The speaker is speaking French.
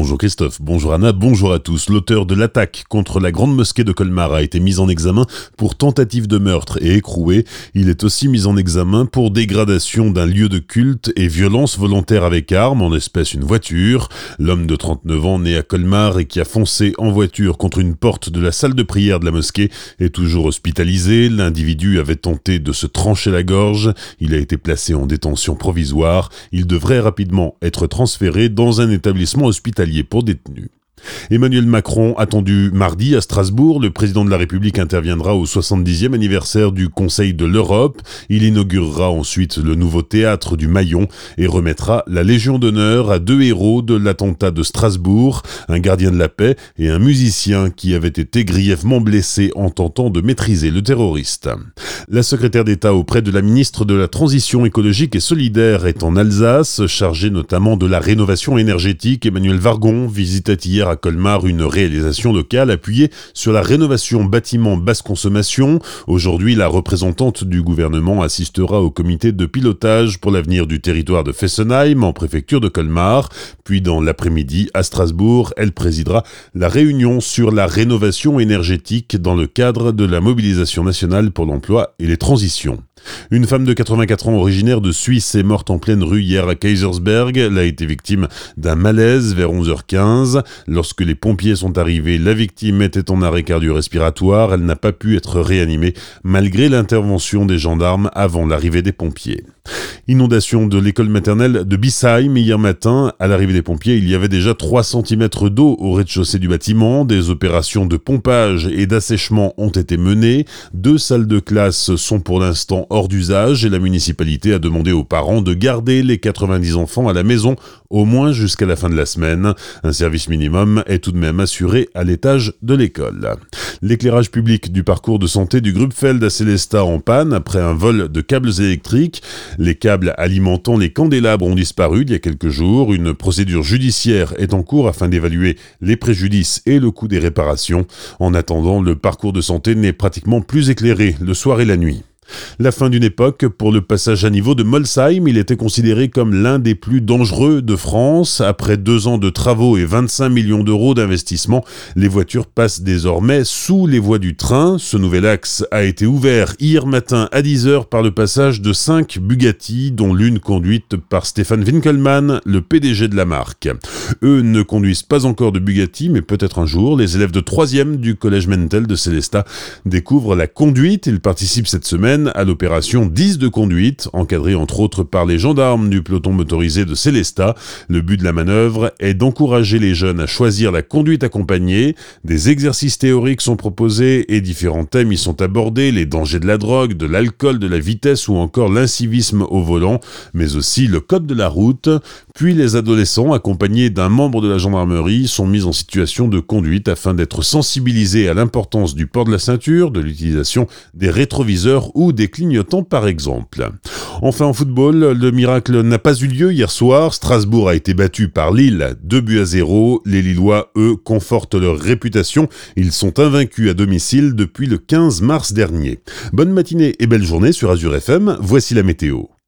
Bonjour Christophe, bonjour Anna, bonjour à tous. L'auteur de l'attaque contre la grande mosquée de Colmar a été mis en examen pour tentative de meurtre et écroué. Il est aussi mis en examen pour dégradation d'un lieu de culte et violence volontaire avec arme, en espèce une voiture. L'homme de 39 ans né à Colmar et qui a foncé en voiture contre une porte de la salle de prière de la mosquée est toujours hospitalisé. L'individu avait tenté de se trancher la gorge. Il a été placé en détention provisoire. Il devrait rapidement être transféré dans un établissement hospitalier pour détenus. Emmanuel Macron, attendu mardi à Strasbourg, le président de la République interviendra au 70e anniversaire du Conseil de l'Europe. Il inaugurera ensuite le nouveau théâtre du Maillon et remettra la Légion d'honneur à deux héros de l'attentat de Strasbourg, un gardien de la paix et un musicien qui avait été grièvement blessé en tentant de maîtriser le terroriste. La secrétaire d'État auprès de la ministre de la Transition écologique et solidaire est en Alsace, chargée notamment de la rénovation énergétique. Emmanuel Vargon visitait hier à Colmar une réalisation locale appuyée sur la rénovation bâtiment basse consommation. Aujourd'hui, la représentante du gouvernement assistera au comité de pilotage pour l'avenir du territoire de Fessenheim en préfecture de Colmar. Puis dans l'après-midi, à Strasbourg, elle présidera la réunion sur la rénovation énergétique dans le cadre de la mobilisation nationale pour l'emploi et les transitions. Une femme de 84 ans originaire de Suisse est morte en pleine rue hier à Kaisersberg. Elle a été victime d'un malaise vers 11h15. Lorsque les pompiers sont arrivés, la victime était en arrêt cardio-respiratoire. Elle n'a pas pu être réanimée malgré l'intervention des gendarmes avant l'arrivée des pompiers. Inondation de l'école maternelle de Bissheim hier matin. À l'arrivée des pompiers, il y avait déjà 3 cm d'eau au rez-de-chaussée du bâtiment. Des opérations de pompage et d'assèchement ont été menées. Deux salles de classe sont pour l'instant hors d'usage et la municipalité a demandé aux parents de garder les 90 enfants à la maison au moins jusqu'à la fin de la semaine. Un service minimum est tout de même assuré à l'étage de l'école. L'éclairage public du parcours de santé du Feld à Célestat en panne après un vol de câbles électriques. Les câbles alimentant les candélabres ont disparu il y a quelques jours. Une procédure judiciaire est en cours afin d'évaluer les préjudices et le coût des réparations. En attendant, le parcours de santé n'est pratiquement plus éclairé le soir et la nuit. La fin d'une époque pour le passage à niveau de Molsheim, il était considéré comme l'un des plus dangereux de France. Après deux ans de travaux et 25 millions d'euros d'investissement, les voitures passent désormais sous les voies du train. Ce nouvel axe a été ouvert hier matin à 10h par le passage de cinq Bugatti, dont l'une conduite par Stéphane Winkelmann, le PDG de la marque. Eux ne conduisent pas encore de Bugatti, mais peut-être un jour, les élèves de 3e du collège Mentel de Célestat découvrent la conduite. Ils participent cette semaine à l'opération 10 de conduite, encadrée entre autres par les gendarmes du peloton motorisé de Célestat. Le but de la manœuvre est d'encourager les jeunes à choisir la conduite accompagnée. Des exercices théoriques sont proposés et différents thèmes y sont abordés, les dangers de la drogue, de l'alcool, de la vitesse ou encore l'incivisme au volant, mais aussi le code de la route. Puis les adolescents, accompagnés d'un membre de la gendarmerie, sont mis en situation de conduite afin d'être sensibilisés à l'importance du port de la ceinture, de l'utilisation des rétroviseurs des clignotants par exemple? Enfin en football, le miracle n'a pas eu lieu hier soir. Strasbourg a été battu par Lille 2 buts à 0. Les Lillois, eux, confortent leur réputation. Ils sont invaincus à domicile depuis le 15 mars dernier. Bonne matinée et belle journée sur Azure FM. Voici la météo.